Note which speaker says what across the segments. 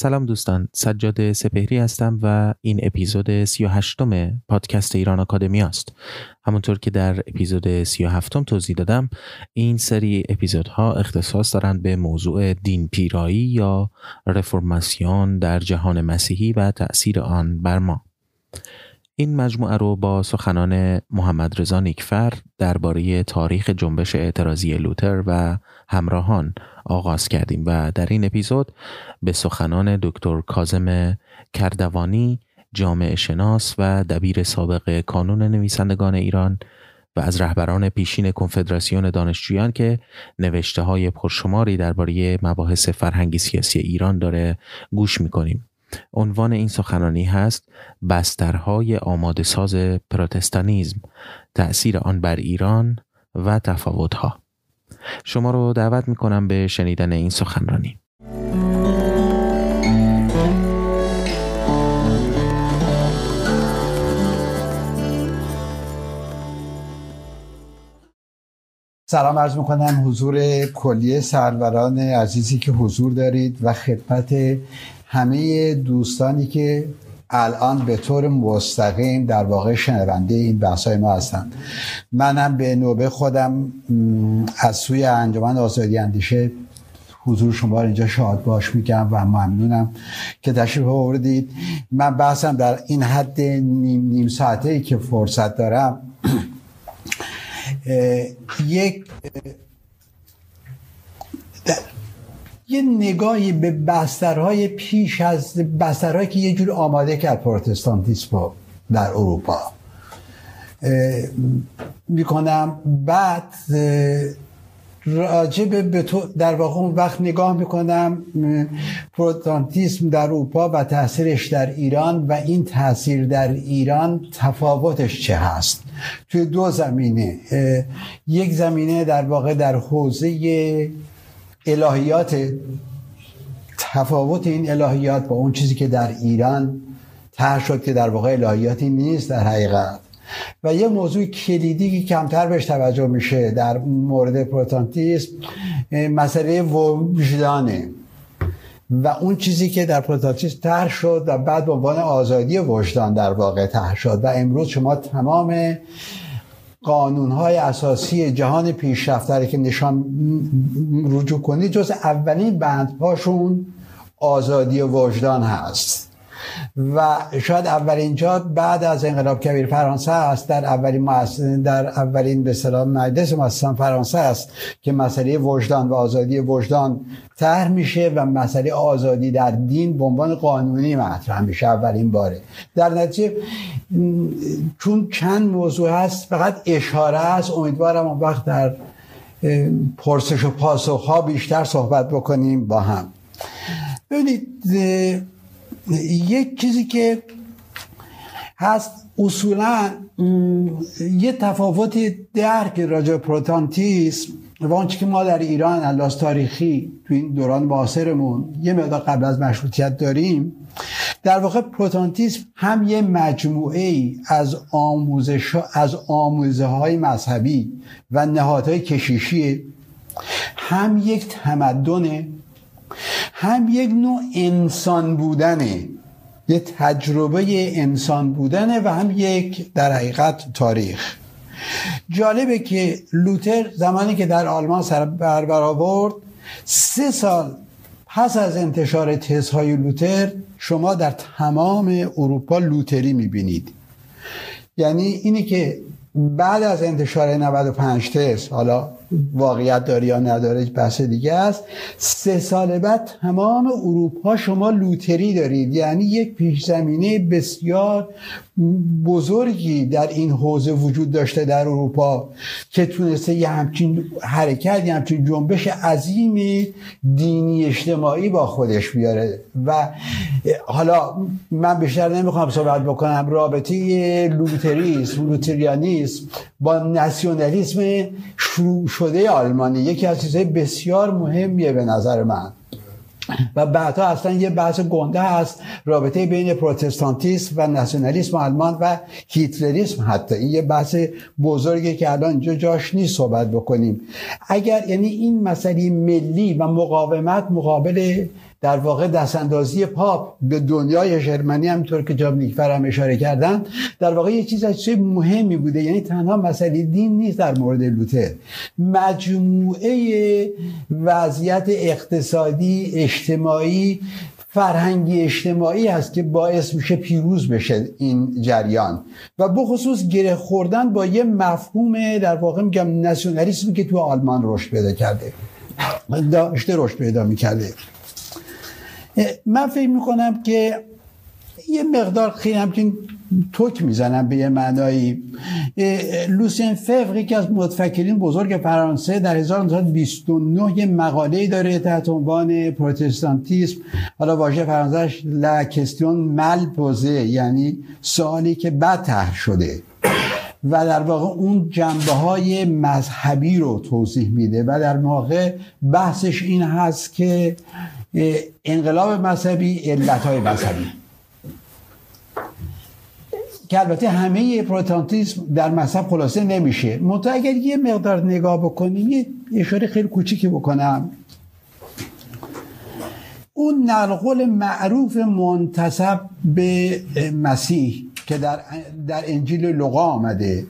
Speaker 1: سلام دوستان سجاد سپهری هستم و این اپیزود 38 م پادکست ایران آکادمی است. همونطور که در اپیزود 37 م توضیح دادم این سری اپیزودها اختصاص دارند به موضوع دین پیرایی یا رفرماسیون در جهان مسیحی و تأثیر آن بر ما. این مجموعه رو با سخنان محمد رضا نیکفر درباره تاریخ جنبش اعتراضی لوتر و همراهان آغاز کردیم و در این اپیزود به سخنان دکتر کازم کردوانی جامعه شناس و دبیر سابق کانون نویسندگان ایران و از رهبران پیشین کنفدراسیون دانشجویان که نوشته های پرشماری درباره مباحث فرهنگی سیاسی ایران داره گوش می‌کنیم. عنوان این سخنانی هست بسترهای آماده ساز پروتستانیزم تأثیر آن بر ایران و تفاوتها شما رو دعوت می‌کنم به شنیدن این سخنرانی.
Speaker 2: سلام عرض می‌کنم حضور کلیه سروران عزیزی که حضور دارید و خدمت همه دوستانی که الان به طور مستقیم در واقع شنونده این بحث های ما هستند منم به نوبه خودم از سوی انجمن آزادی اندیشه حضور شما اینجا شاد باش میگم و ممنونم که تشریف آوردید. من بحثم در این حد نیم, نیم ساعته که فرصت دارم یک یه نگاهی به بسترهای پیش از بسترهایی که یه جور آماده کرد پروتستانتیسم در اروپا. می‌کنم. بعد راجب به تو در واقع اون وقت نگاه می‌کنم پروتستانتیسم در اروپا و تاثیرش در ایران و این تاثیر در ایران تفاوتش چه هست؟ توی دو زمینه. یک زمینه در واقع در حوزه الهیات تفاوت این الهیات با اون چیزی که در ایران طرح شد که در واقع الهیاتی نیست در حقیقت. و یه موضوع کلیدی که کمتر بهش توجه میشه در مورد پروتانتیسم مسئله وجدانه. و اون چیزی که در پروتانتیسم طرح شد و بعد به عنوان آزادی وجدان در واقع طرح شد. و امروز شما تمام قانونهای اساسی جهان پیشرفته که نشان رجوع کنید جز اولین بندهاشون آزادی وجدان هست. و شاید اولین جا بعد از انقلاب کبیر فرانسه است. در اولین در اولین به اصطلاح مجلس مؤسسان فرانسه است که مسئله وجدان و آزادی وجدان طرح میشه و مسئله آزادی در دین به عنوان قانونی مطرح میشه اولین باره. در نتیجه چون چند موضوع هست فقط اشاره است. امیدوارم اون وقت در پرسش و پاسخ ها بیشتر صحبت بکنیم با هم. ببینید یک چیزی که هست اصولا یه تفاوتی درک راجع پروتانتیسم و آنچه که ما در ایران الاس تاریخی تو این دوران معاصرمون یه مقدار قبل از مشروطیت داریم در واقع پروتانتیسم هم یه مجموعه ای از آموزش از آموزه های مذهبی و نهادهای کشیشی هم یک تمدن هم یک نوع انسان بودنه. یه تجربه انسان بودنه و هم یک در حقیقت تاریخ. جالبه که لوتر زمانی که در آلمان سر بر آورد سه سال پس از انتشار تزهای لوتر شما در تمام اروپا لوتری می‌بینید. یعنی اینی که بعد از انتشار 95 تز حالا واقعیت داره یا نداره بحث دیگه است. سه سال بعد تمام اروپا شما لوتری دارید. یعنی یک پیش زمینه بسیار بزرگی در این حوزه وجود داشته در اروپا که تونسته یه همچین حرکت یه همچین جنبش عظیمی دینی اجتماعی با خودش بیاره. و حالا من بیشتر نمی‌خوام صحبت بکنم رابطه لوتریسم لوتریانیسم با ناسیونالیسم شروع شده آلمانی. یکی از چیزهای بسیار مهمیه به نظر من. و بعدها اصلا یه بحث گنده هست رابطه بین پروتستانتیسم و ناسیونالیسم آلمان و هیتلریسم حتی. این یه بحث بزرگی که الان اینجا جاش نیست صحبت بکنیم. اگر یعنی این مسئله ملی و مقاومت مقابل در واقع دستاندازی پاپ به دنیای جرمنی همطور که جاب نیکفر هم اشاره کردن در واقع یه چیز از مهمی بوده یعنی تنها مسئله دین نیست در مورد لوتر مجموعه وضعیت اقتصادی اجتماعی فرهنگی اجتماعی هست که باعث میشه پیروز بشه این جریان. و بخصوص گره خوردن با یه مفهوم در واقع میگم ناسیونالیسمی که تو آلمان رشد پیدا کرده. داشته رشد پیدا می‌کرده. من فکر می‌کنم که یه مقدار خیلی همچین توک می‌زنم به یه معنایی. لوسین فقر یکی از متفکرین بزرگ فرانسه در 1929 یه مقاله داره تحت عنوان پروتستانتیسم. حالا واژه فرانسهش لا کستیون مل پوزه یعنی سوالی که بد شده. و در واقع اون جنبه های مذهبی رو توضیح میده و در واقع بحثش این هست که انقلاب مذهبی علت های مذهبی. که البته همه پروتستانتیسم در مذهب خلاصه نمیشه. منتها اگر یه مقدار نگاه بکنیم یه اشاره خیلی کوچیکی بکنم. اون نقل معروف منتصب به مسیح که در, در انجیل لغا آمده.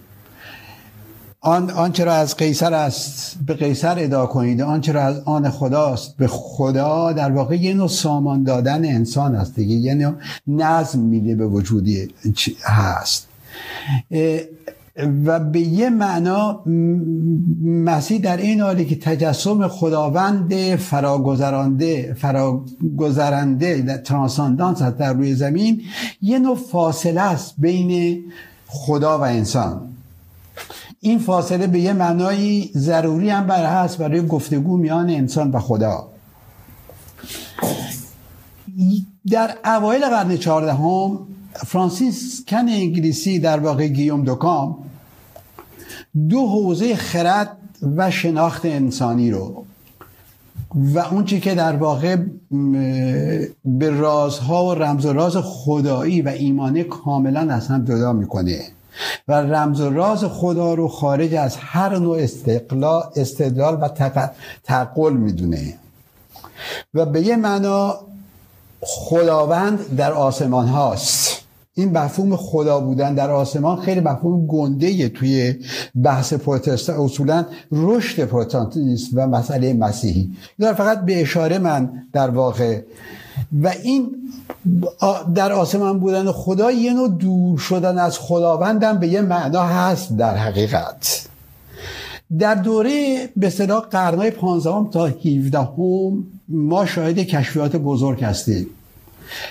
Speaker 2: آن آنچه را از قیصر است به قیصر ادا کنید. آنچه را از آن خداست. به خدا در واقع یه نوع سامان دادن انسان است دیگه. یه نوع نظم میده به وجودی هست. و به یه معنا مسیح در این حالی که تجسم خداوند فراگذرانده فراگذرنده ترانساندانس در روی زمین یه نوع فاصله است بین خدا و انسان. این فاصله به یه معنایی ضروری هم بر هست برای گفتگو میان انسان و خدا. در اوایل قرن چهاردهم فرانسیس کن انگلیسی در واقع گیوم دوکام دو حوزه خرد و شناخت انسانی رو و اون چی که در واقع به رازها و رمز و راز خدایی و ایمانه کاملا از هم جدا می‌کنه. و رمز و راز خدا رو خارج از هر نوع استقلال استدلال و تقل می‌دونه. و به یه معنا خداوند در آسمان هاست. این مفهوم خدا بودن در آسمان خیلی مفهوم گنده توی بحث پروتستان. اصولا رشد پروتستانتیسم و مسئله مسیحی. در فقط به اشاره من در واقع و این در آسمان بودن خدا یه نوع دور شدن از خداوندم به یه معنا هست در حقیقت. در دوره به صدا قرنهای 15 تا 17 هم ما شاهد کشفیات بزرگ هستیم.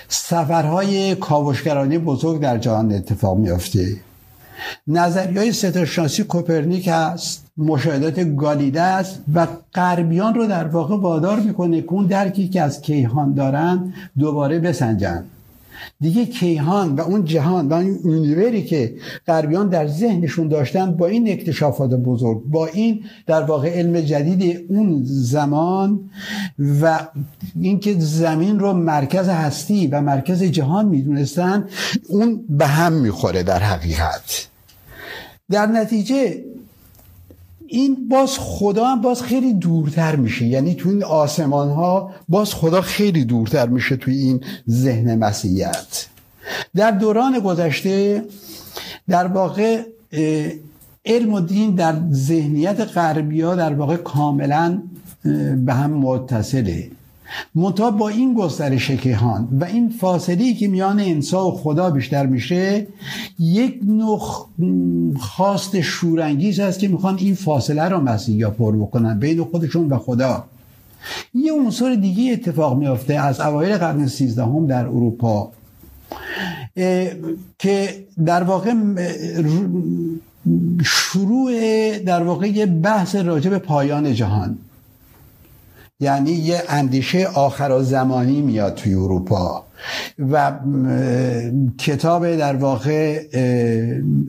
Speaker 2: سفرهای کاوشگرانی بزرگ در جهان اتفاق میافته. نظری های ستارشناسی کوپرنیک هست مشاهدات گالیده است و غربیان رو در واقع وادار می‌کنه که اون درکی که از کیهان دارن دوباره بسنجن. دیگه کیهان و اون جهان و اون اونیوری که غربیان در ذهنشون داشتن با این اکتشافات بزرگ با این در واقع علم جدید اون زمان و اینکه زمین رو مرکز هستی و مرکز جهان می‌دونستن اون به هم می‌خوره در حقیقت. در نتیجه این باز خدا هم باز خیلی دورتر میشه. یعنی تو این آسمان ها باز خدا خیلی دورتر میشه توی این ذهن مسیحیت. در دوران گذشته در واقع علم و دین در ذهنیت غربی ها در واقع کاملا به هم متصله. منتها با این گسترش کیهان و این فاصله که میان انسان و خدا بیشتر میشه یک نوع خواست شورانگیز هست که می‌خوان این فاصله رو مسیحی پر بکنن بین خودشون و خدا. یه عنصر دیگه اتفاق میافته از اوایل قرن سیزدهم در اروپا که در واقع شروع در واقع یه بحث راجع به پایان جهان. یعنی یه اندیشه آخر زمانی میاد توی اروپا. و کتاب در واقع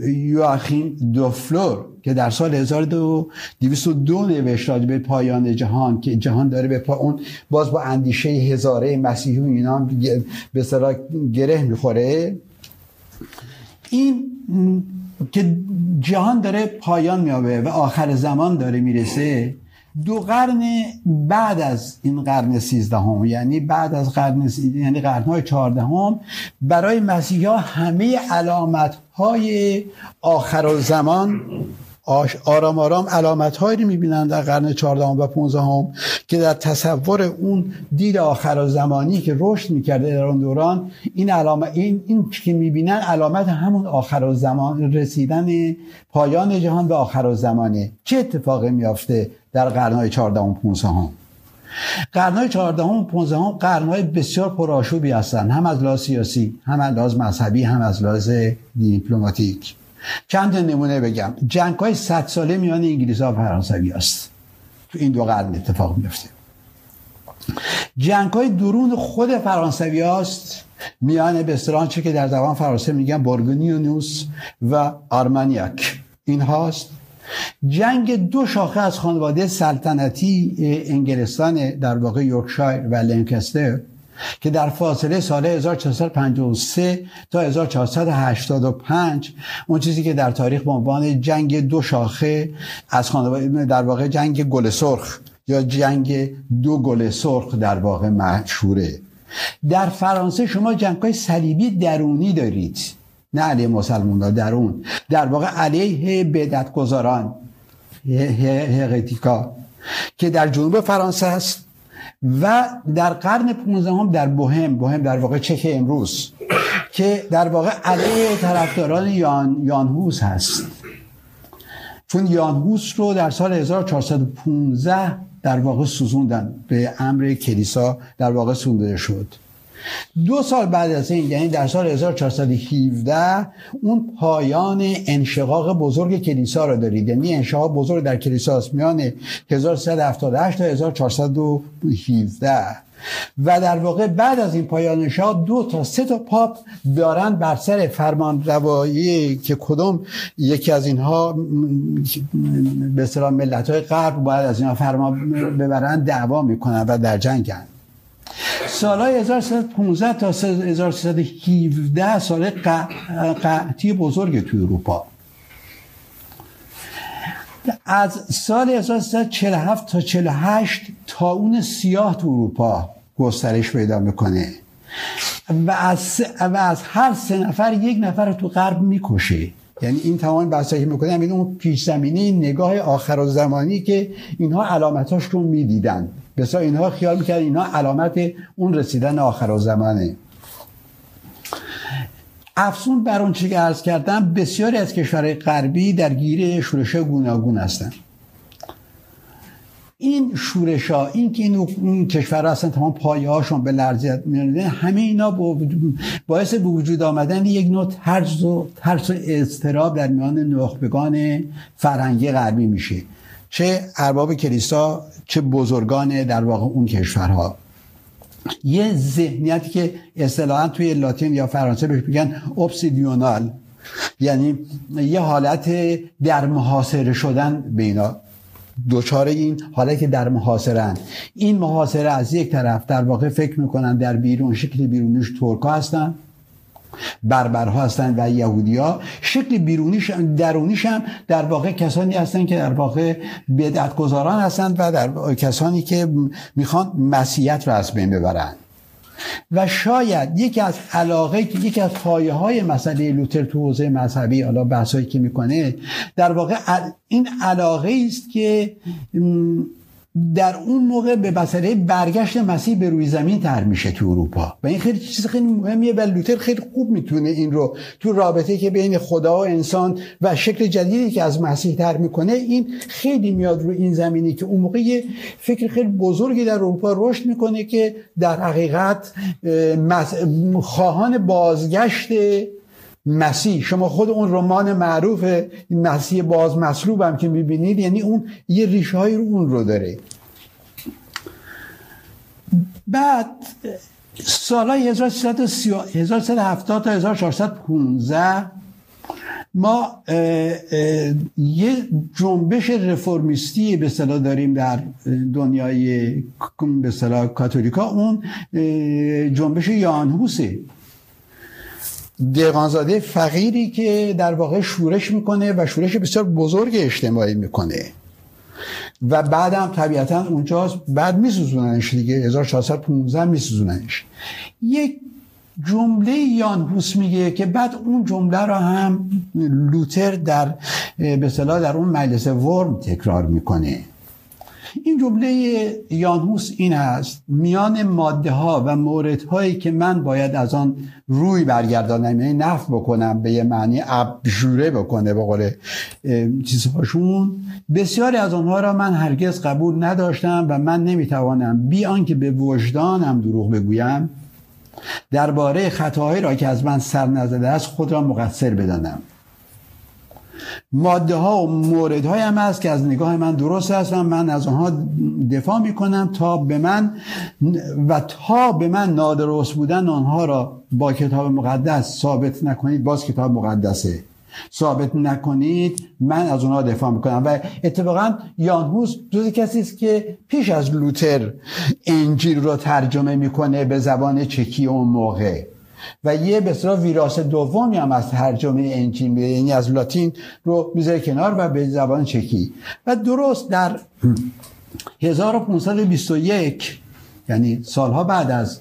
Speaker 2: یواخیم دوفلور که در سال 1202 نوشت به پایان جهان که جهان داره به پا اون باز با اندیشه هزاره مسیحی و اینا به صلاح گره می‌خوره. این که جهان داره پایان میابه و آخر زمان داره می‌رسه. دو قرن بعد از این قرن سیزدهم یعنی بعد از قرن یعنی قرنهای چهاردهم برای مسیحا همه علامت های آخر زمان آرام آرام علامت هایی رو می‌بینن در قرن 14 و 15 هم که در تصور اون دید آخر زمانی که رشد می‌کرده در اون دوران این علامت این, این که می‌بینن علامت همون آخر زمان رسیدن پایان جهان به آخر زمانه چه اتفاقی میافته؟ در قرنهای 14 و 15 هم قرنهای 14 و 15 هم قرنهای بسیار پرآشوبی هستند هم از لحاظ سیاسی هم از لحاظ مذهبی هم از لحاظ دیپلماتیک. چند نمونه بگم. جنگ های صد ساله میان انگلیس ها و فرانسوی است. تو این دو قرن اتفاق میفته جنگ های درون خود فرانسوی هاست. میان به چه که در زبان فرانسه میگن بورگونیونوس و آرمانیاک. این هاست جنگ دو شاخه از خانواده سلطنتی انگلستان در واقع یورکشایر و لنکستر که در فاصله سال 1453 تا 1485 اون چیزی که در تاریخ به عنوان جنگ دو شاخه از خانواده در واقع جنگ گل سرخ یا جنگ دو گل سرخ در واقع مشهوره. در فرانسه شما جنگ های صلیبی درونی دارید. نه علیه مسلمان درون در واقع علیه بدتگذاران هقیتیکا که در جنوب فرانسه است و در قرن 15 هم در بوهم بوهم در واقع چک امروز که در واقع علیه طرفداران یان یانهوس هست. چون یانهوس رو در سال 1415 در واقع سوزوندن به امر کلیسا در واقع سونده شد. دو سال بعد از این یعنی در سال 1417 اون پایان انشقاق بزرگ کلیسا رو دارید. یعنی انشقاق بزرگ در کلیسا است میان 1378 تا 1417 و در واقع بعد از این پایان انشقاق دو تا سه تا پاپ دارن بر سر فرمان روایی که کدوم یکی از اینها به اصطلاح ملت های غرب باید از اینها فرمان ببرن دعوا می‌کنن و در جنگن سالهای 1315 تا 1317 سال قحطی بزرگ توی اروپا. از سال 1347 تا 48 تا اون سیاه تو اروپا گسترش پیدا می‌کنه. و از, و از هر سه نفر یک نفر تو غرب می‌کشه. یعنی این تمام بحثایی که می‌کنه. این اون پیش زمینه نگاه آخر و زمانی که اینها علامتاش رو می‌دیدن. بسیار اینها خیال می‌کرد اینها علامت اون رسیدن آخر و زمانه. افسون بر اون چی که عرض کردم بسیاری از کشورهای غربی در گیر شورش گوناگون هستند. این شورش ها این که این, کشور هستن تمام پایه هاشون به لرزیت میانده همه اینا باعث به وجود آمدن یک نوع ترس و ترس و اضطراب در میان نخبگان فرهنگی غربی میشه. چه ارباب کلیسا چه بزرگان در واقع اون کشورها. یه ذهنیتی که اصطلاحا توی لاتین یا فرانسه بهش میگن اوبسیدیونال یعنی یه حالت در محاصره شدن به اینا. دوچار این حالت که در محاصرن این محاصره از یک طرف در واقع فکر می‌کنن در بیرون شکل بیرونیش ترکا هستن. بربرها هستند و یهودیا شکل بیرونیش درونیش هم در واقع کسانی هستند که در واقع بدعتگذاران هستند و در کسانی که می‌خوان مسیحیت را از بین ببرند و شاید یکی از علاقه یکی از پایه های مسئله لوتر تو حوزه مذهبی حالا بحثایی که می‌کنه در واقع این علاقه است که در اون موقع به مسئله برگشت مسیح به روی زمین تر میشه تو اروپا. و این خیلی چیز خیلی مهمیه و لوتر خیلی خوب می‌تونه این رو تو رابطه که بین خدا و انسان و شکل جدیدی که از مسیح تر می‌کنه این خیلی میاد رو این زمینی که اون موقع یه فکر خیلی بزرگی در اروپا رشد می‌کنه که در حقیقت خواهان بازگشت مسیح. شما خود اون رمان معروف مسیح باز مصلوب هم که می‌بینید یعنی اون یه ریشه های رو اون رو داره. بعد سالهای 1370 تا 1415 ما یه جنبش رفرمیستی به صلاح داریم در دنیای به صلاح کاتولیکا. اون جنبش یانهوسه دقانزاده فقیری که در واقع شورش می‌کنه و شورش بسیار بزرگ اجتماعی می‌کنه. و بعدم طبیعتا اونجاست بعد میسوزوننش دیگه 1415 میسوزوننش. یک جمله یانهوس میگه که بعد اون جمله را هم لوتر در به در اون مجلس ورم تکرار می‌کنه. این جمله یانهوس این است. میان ماده ها و مورد هایی که من باید از آن روی برگردانم یعنی نف بکنم به یه معنی ابژوره بکنه به قول چیزهاشون بسیاری از آنها را من هرگز قبول نداشتم و من نمی‌توانم بی آنکه به وجدانم دروغ بگویم درباره خطاهایی را که از من سر نزده است خود را مقصر بدانم. ماده ها و مورد های هم هست که از نگاه من درست هست من از آنها دفاع می کنم تا به من و تا به من نادرست بودن آنها را با کتاب مقدس ثابت نکنید. باز کتاب مقدسه. ثابت نکنید من از اونها دفاع می‌کنم. و اتفاقا یانهوس جز کسی است که پیش از لوتر انجیل رو ترجمه می‌کنه به زبان چکی اون موقع. و یه بسیار ویراس دومی هم از ترجمه انجیل میده یعنی از لاتین رو می‌ذاره کنار و به زبان چکی. و درست در 1521 یعنی سالها بعد از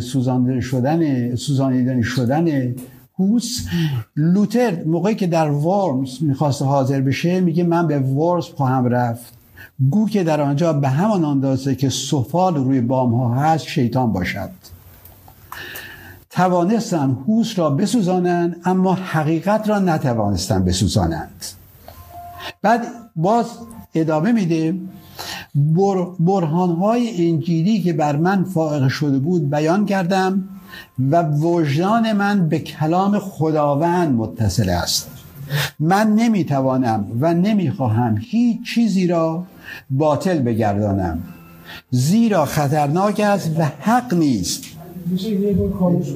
Speaker 2: سوزانده شدن سوزانیدن شدن هوس لوتر موقعی که در ورمز می‌خواست حاضر بشه میگه من به ورمز خواهم رفت. گو که در آنجا به همان اندازه که سفال روی بام ها هست شیطان باشد. توانستن هوس را بسوزانند اما حقیقت را نتوانستن بسوزانند. بعد باز ادامه میده بر، برهانهای انجیلی که بر من فائق شده بود بیان کردم و وجدان من به کلام خداوند متصل است. من نمی‌توانم و نمی‌خواهم هیچ چیزی را باطل بگردانم. زیرا خطرناک است و حق نیست. میشه یه بار خاموش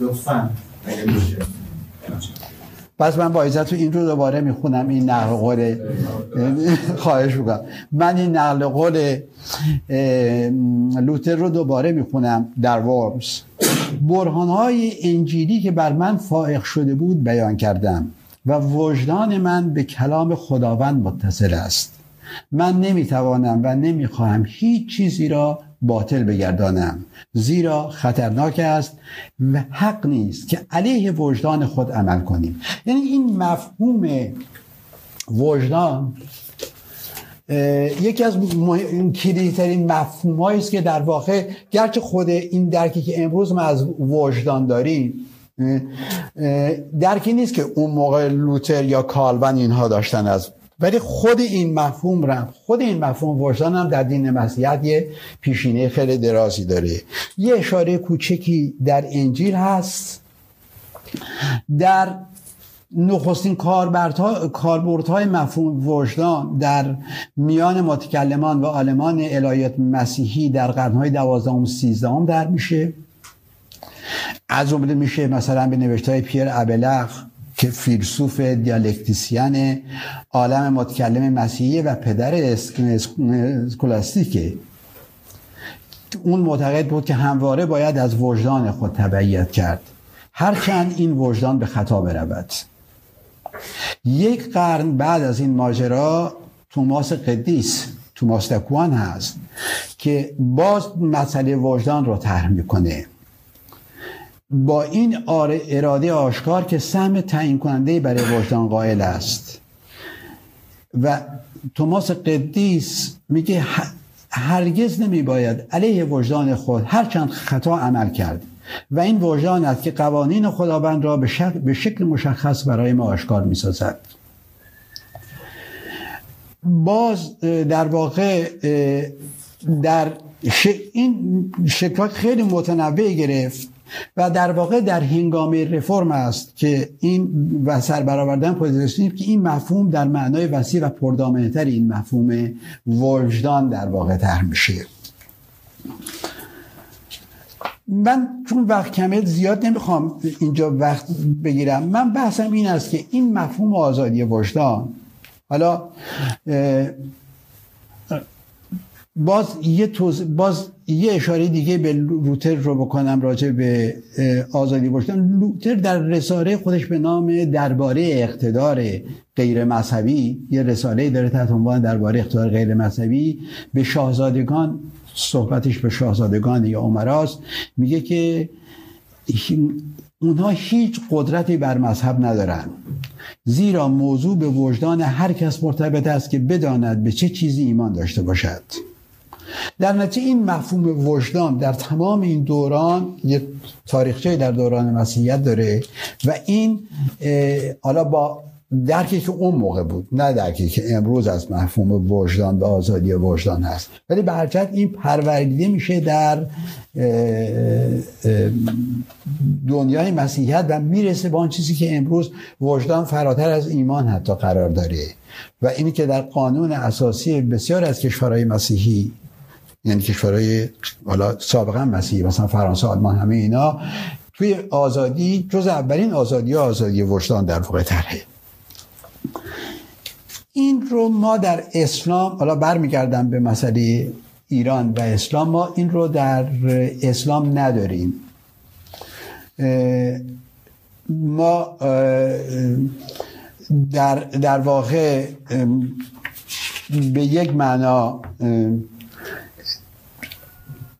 Speaker 2: لطفا. پس من با عزت این رو دوباره می‌خونم این نقل قول. خواهش بکنم من این نقل قول لوتر رو دوباره می‌خونم در ورمز برهان های انجیلی که بر من فائق شده بود بیان کردم و وجدان من به کلام خداوند متصل است. من نمی‌توانم و نمی‌خواهم هیچ چیزی را باطل بگردانم. زیرا خطرناک است و حق نیست که علیه وجدان خود عمل کنیم. یعنی این مفهوم وجدان یکی از کلیدترین مفهوم است که در واقع گرچه خود این درکی که امروز ما از وجدان داریم درکی نیست که اون موقع لوتر یا کالون اینها داشتن از ولی خود این مفهوم رم خود این مفهوم وجدان هم در دین مسیحیت یه پیشینه خیلی درازی داره. یه اشاره کوچکی در انجیل هست. در نخستین کاربردهای مفهوم وجدان در میان متکلمان و آلمان الهیات مسیحی در قرنهای دوازدهم و سیزدهم در میشه. از جمله میشه مثلا به نوشته های پیر ابلخ که فیلسوف دیالکتیسیان عالم متکلم مسیحی و پدر اسکولاستیکه اون معتقد بود که همواره باید از وجدان خود تبعیت کرد. هرچند این وجدان به خطا برود. یک قرن بعد از این ماجرا توماس قدیس توماس دکوان هست که باز مسئله وجدان رو طرح می‌کنه. با این اراده آشکار که سهم تعیین کننده برای وجدان قائل است. و توماس قدیس میگه هرگز نمی باید علیه وجدان خود هرچند خطا عمل کرد. و این وجدان است که قوانین خداوند را به شکل, به شکل مشخص برای ما آشکار می سازد باز در واقع در این شکلات خیلی متنوع گرفت. و در واقع در هنگام رفرم است که این و سر برآوردن پوزیشنی که این مفهوم در معنای وسیع و پردامنه‌تر این مفهوم وجدان در واقع تر میشه. من چون وقت کمه زیاد نمی‌خوام اینجا وقت بگیرم من بحثم این است که این مفهوم آزادی وجدان حالا باز یه توز... باز یه اشاره دیگه به لوتر رو بکنم راجع به آزادی وجدان لوتر در رساله خودش به نام درباره اقتدار غیر مذهبی یه رساله داره تحت عنوان درباره اقتدار غیر مذهبی. به شاهزادگان صحبتش به شاهزادگان یا عمراست میگه که اونها هیچ قدرتی بر مذهب ندارند زیرا موضوع به وجدان هر کس مرتبط است که بداند به چه چیزی ایمان داشته باشد. در نتیجه این مفهوم وجدان در تمام این دوران یه تاریخچه در دوران مسیحیت داره و این حالا با درکی که اون موقع بود نه درکی که امروز از مفهوم وجدان به آزادی وجدان هست. ولی هر این پروردیده میشه در دنیای مسیحیت و می‌رسه به آن چیزی که امروز وجدان فراتر از ایمان حتی قرار داره. و اینی که در قانون اساسی بسیار از کشورهای مسیحی یعنی کشورهای حالا سابقا مسیحی مثلا فرانسه آلمان همه اینا. توی آزادی جز اولین آزادی و آزادی وجدان در واقع طرحه. این رو ما در اسلام حالا برمیگردم به مسئله ایران و اسلام ما این رو در اسلام نداریم. ما در, در واقع به یک معنا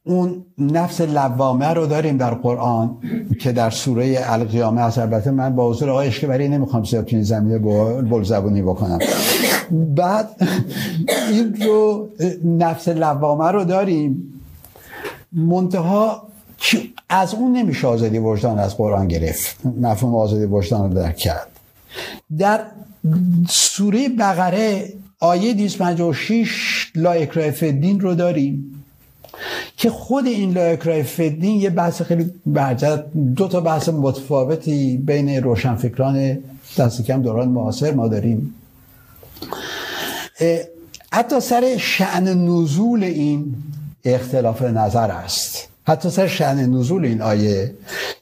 Speaker 2: اون نفس لوامه رو داریم در قرآن که در سوره القیامه هست. البته من با حضور آقای اشکبری نمی‌خوام زیاد تو این زمینه بل زبونی بکنم. بعد این رو نفس لوامه رو داریم. منتها از اون نمیشه آزادی وجدان از قرآن گرفت. مفهوم آزادی وجدان رو درک کرد. در سوره بقره آیه 256 لا اکراه فدین رو داریم. که خود این لا فدین یه بحث خیلی برجت دو تا بحث متفاوتی بین روشنفکران دست کم دوران معاصر ما داریم. حتی سر شعن نزول این اختلاف نظر است. حتی سر شعن نزول این آیه.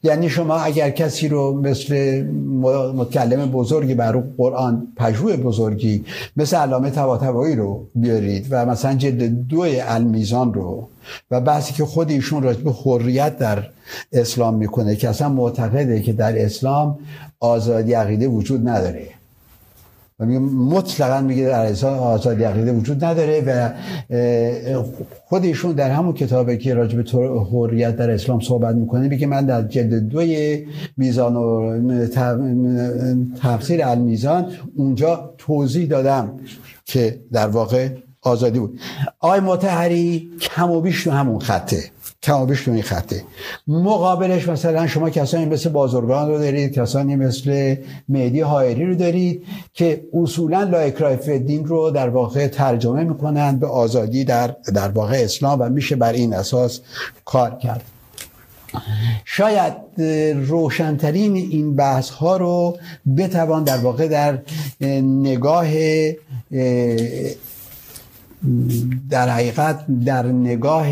Speaker 2: یعنی شما اگر کسی رو مثل متکلم بزرگی بر قرآن پژوه بزرگی مثل علامه طباطبایی رو بیارید و مثلا جلد دوی المیزان رو و بحثی که خود ایشون راجع به حریت در اسلام می‌کنه که اصلا معتقده که در اسلام آزادی عقیده وجود نداره. و میگه مطلقا میگه در آزادی عقیده وجود نداره و خودشون در همون کتابی که راجع به حریت در اسلام صحبت می‌کنه میگه من در جلد دوی میزان و تفسیر المیزان اونجا توضیح دادم که در واقع آزادی بود. آقای متحری کم و بیش تو همون خطه. کم و بیش تو این خطه. مقابلش مثلا شما کسانی مثل بازرگان رو دارید کسانی مثل مهدی هایری رو دارید که اصولا لا اکراه دین رو در واقع ترجمه می‌کنن به آزادی در در واقع اسلام و میشه بر این اساس کار کرد. شاید روشنترین این بحث ها رو بتوان در واقع در نگاه در حقیقت در نگاه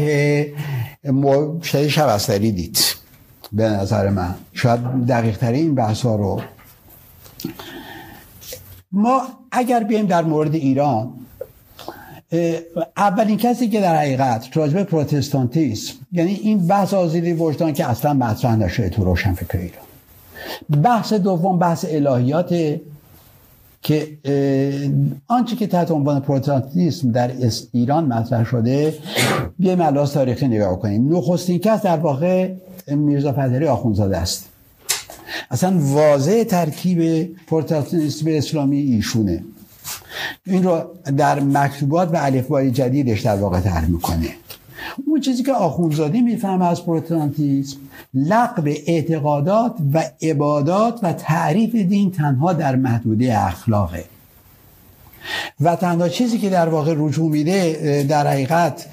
Speaker 2: شاید شبستری دید به نظر من. شاید دقیق این بحث ها رو. ما اگر بیایم در مورد ایران اولین کسی که در حقیقت راجب پروتستانتیسم یعنی این بحث آزادی وجدان که اصلا مطرح نشده تو روشن فکر ایران. بحث دوم بحث الهیات که آنچه که تحت عنوان پروتستانتیسم در ایران مطرح شده بیایم ملاس تاریخی نگاه کنیم. نخستین کس در واقع میرزا فتحعلی آخونزاده است. اصلا واضح ترکیب پروتستانتیسم اسلامی ایشونه. این رو در مکتوبات و الفبای جدیدش در واقع طرح می‌کنه. اون چیزی که آخونزاده می‌فهمه از پروتستانتیسم لقب اعتقادات و عبادات و تعریف دین تنها در محدوده اخلاقه. و تنها چیزی که در واقع رجوع میده در حقیقت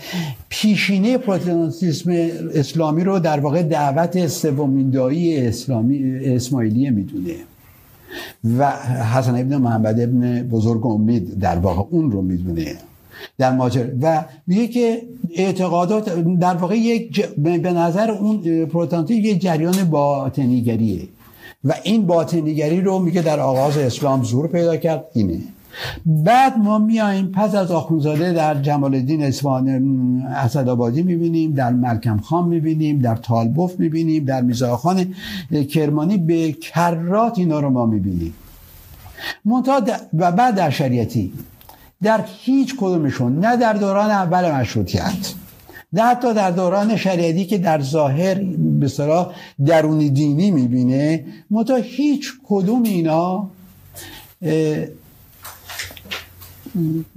Speaker 2: پیشینه پروتستانتیسم اسلامی رو در واقع دعوت سومین دایی اسلامی اسماعیلیه می‌دونه. و حسن ابن محمد ابن بزرگ امید در واقع اون رو می‌دونه. در ماجر و میگه که اعتقادات در واقع یک به نظر اون پروتستانتی یک جریان باطنیگریه. و این باطنیگری رو میگه در آغاز اسلام زور پیدا کرد. اینه. بعد ما میایم پس از آخونزاده در جمال الدین اصفهان اسدآبادی می‌بینیم در ملکم خان می‌بینیم در تالبوف می‌بینیم در میزاخان کرمانی به کرات اینا رو ما می‌بینیم. و بعد در شریعتی. در هیچ کدومشون نه در دوران اول مشروطیت نه حتی در دوران شریعتی که در ظاهر به درونی دینی می‌بینه منتها هیچ کدوم اینا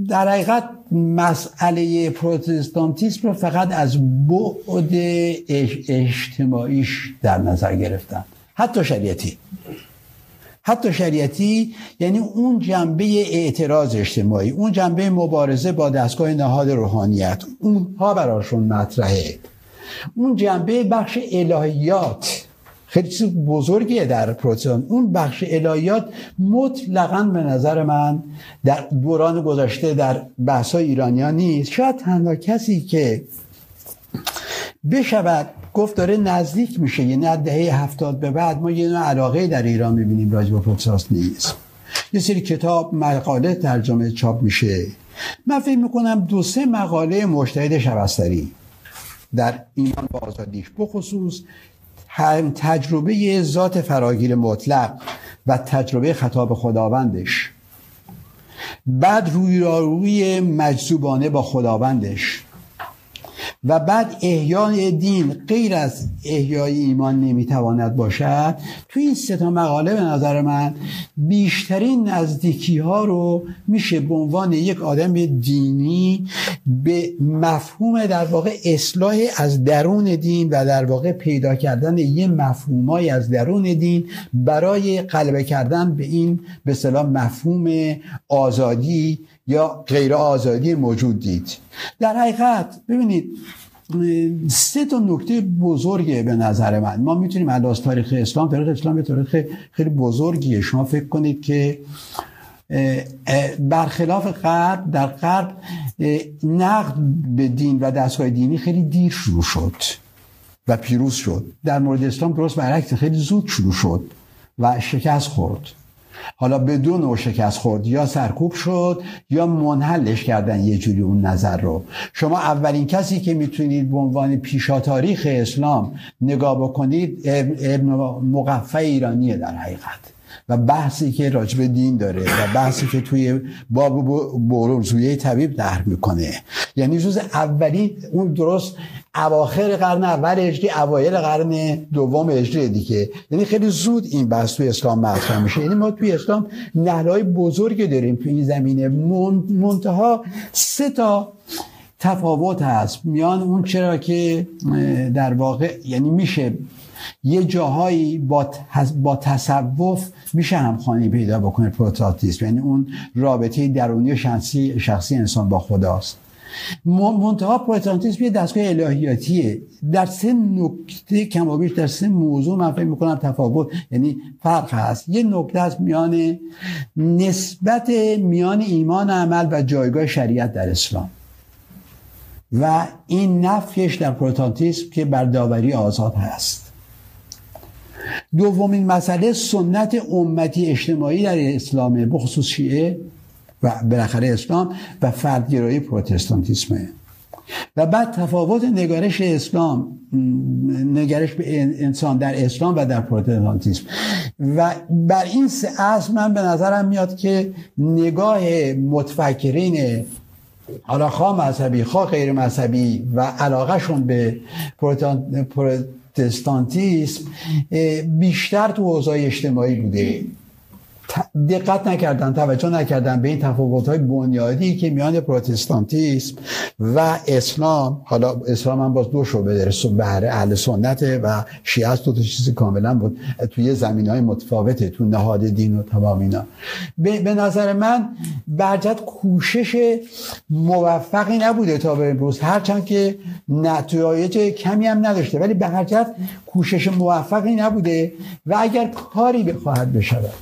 Speaker 2: در حقیقت مسئله پروتستانتیسم رو فقط از بعد اجتماعیش در نظر گرفتن حتی شریعتی. حتی شریعتی یعنی اون جنبه اعتراض اجتماعی اون جنبه مبارزه با دستگاه نهاد روحانیت اونها براشون مطرحه. اون جنبه بخش الهیات خیلی چیز بزرگیه در پروتستان. اون بخش الهیات مطلقا به نظر من در دوران گذشته در بحث ایرانیان نیست. شاید تنها کسی که بشود گفت داره نزدیک میشه یعنی از دهه هفتاد به بعد ما یه نوع علاقه در ایران می‌بینیم راجع به نیست. یه سری کتاب مقاله ترجمه چاپ میشه. من فکر می‌کنم دو سه مقاله مشتهد شبستری در ایمان با آزادیش بخصوص هم تجربه ذات فراگیر مطلق و تجربه خطاب خداوندش. بعد روی روی مجذوبانه با خداوندش. و بعد احیای دین غیر از احیای ایمان نمی‌تواند باشد. تو این سه تا مقاله به نظر من بیشترین نزدیکی ها رو میشه به عنوان یک آدم دینی به مفهوم در واقع اصلاح از درون دین و در واقع پیدا کردن یه مفهومای از درون دین برای غلبه کردن به این به مفهوم آزادی یا غیر آزادی موجود دید. در حقیقت ببینید سه تا نکته بزرگه به نظر من. ما می‌تونیم از تاریخ اسلام تاریخ اسلام یه تاریخ خیلی بزرگیه. شما فکر کنید که برخلاف غرب در غرب نقد به دین و دستگاه دینی خیلی دیر شروع شد و پیروز شد. در مورد اسلام درست برعکس خیلی زود شروع شد و شکست خورد. حالا بدون نوع شکست خورد یا سرکوب شد یا منحلش کردن یه جوری اون نظر رو. شما اولین کسی که می‌تونید به عنوان پیشا تاریخ اسلام نگاه بکنید ابن مقفع ایرانیه در حقیقت. و بحثی که راجب دین داره و بحثی که توی باب برونزویه طبیب در می‌کنه. یعنی جز اولین اون درست اواخر قرن اول هجری اوایل قرن دوم هجری دیگه. یعنی خیلی زود این بحث توی اسلام مطرح میشه. یعنی ما توی اسلام نهلهای بزرگی داریم. توی این زمینه. منتها سه تا تفاوت هست. میان اون چرا که در واقع یعنی میشه یه جاهایی با, با تصوف میشه همخوانی پیدا بکنه پروتاتیسم. یعنی اون رابطه درونی شخصی, شخصی انسان با خداست. منتها پروتستانتیسم یه دستگاه الهیاتیه. در سه نکته کمابیش در سه موضوع من فکر می‌کنم تفاوت یعنی فرق هست. یه نکته است میان نسبت میان ایمان عمل و جایگاه شریعت در اسلام. و این نفیش در پروتستانتیسم که بر داوری آزاد هست. دومین مسئله سنت امتی اجتماعی در اسلامه بخصوص شیعه. و بالاخره اسلام و فردگرایی پروتستانتیسمه. و بعد تفاوت نگارش اسلام نگرش به انسان در اسلام و در پروتستانتیسم. و بر این سه اصل من به نظرم میاد که نگاه متفکرین حالا خواه مذهبی خواه غیر مذهبی و علاقهشون به پروتستانتیسم بیشتر تو حوزه اجتماعی بوده. دقت نکردن توجه نکردن به این تفاوت های بنیادی که میان پروتستانتیسم و اسلام. حالا اسلام هم باز دو شعبه داره بهره اهل سنته و شیعه است. دو تا چیز کاملا بود. توی زمین های متفاوته تو نهاد دین و تمام اینا. به نظر من برجت کوشش موفقی نبوده تا به امروز. هرچند که نتایج کمی هم نداشته ولی به هرجت کوشش موفقی نبوده و اگر کاری بخواهد بشود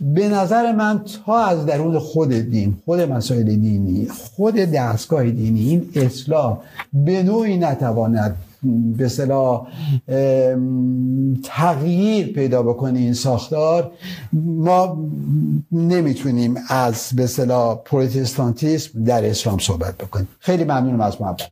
Speaker 2: به نظر من تا از درون خود دین خود مسائل دینی خود دستگاه دینی این اصلاح به نوعی نتواند به صلاح تغییر پیدا بکنه این ساختار. ما نمی‌تونیم از به صلاح پروتستانتیسم در اسلام صحبت بکنیم. خیلی ممنونم از محبت.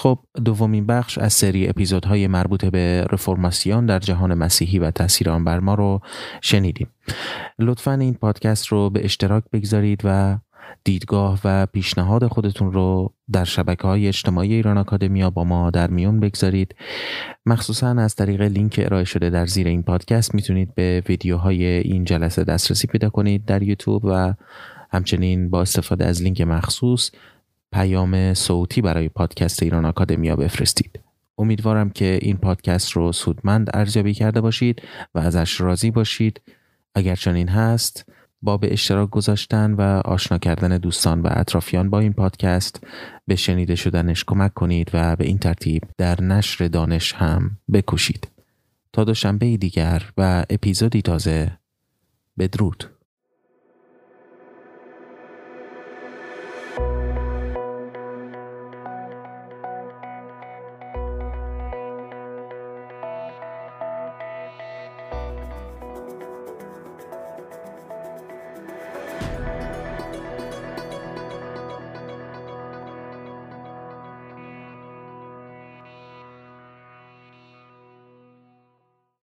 Speaker 1: خب دومین بخش از سری اپیزودهای مربوط به رفرماسیون در جهان مسیحی و تاثیر آن بر ما رو شنیدیم. لطفا این پادکست رو به اشتراک بگذارید و دیدگاه و پیشنهاد خودتون رو در شبکه های اجتماعی ایران آکادمیا با ما در میون بگذارید. مخصوصا از طریق لینک ارائه شده در زیر این پادکست می‌تونید به ویدیوهای این جلسه دسترسی پیدا کنید در یوتیوب و همچنین با استفاده از لینک مخصوص پیام صوتی برای پادکست ایران آکادمیا بفرستید. امیدوارم که این پادکست رو سودمند ارزیابی کرده باشید و ازش راضی باشید. اگر چنین هست با به اشتراک گذاشتن و آشنا کردن دوستان و اطرافیان با این پادکست به شنیده شدنش کمک کنید و به این ترتیب در نشر دانش هم بکوشید. تا دوشنبه دیگر و اپیزودی تازه بدرود.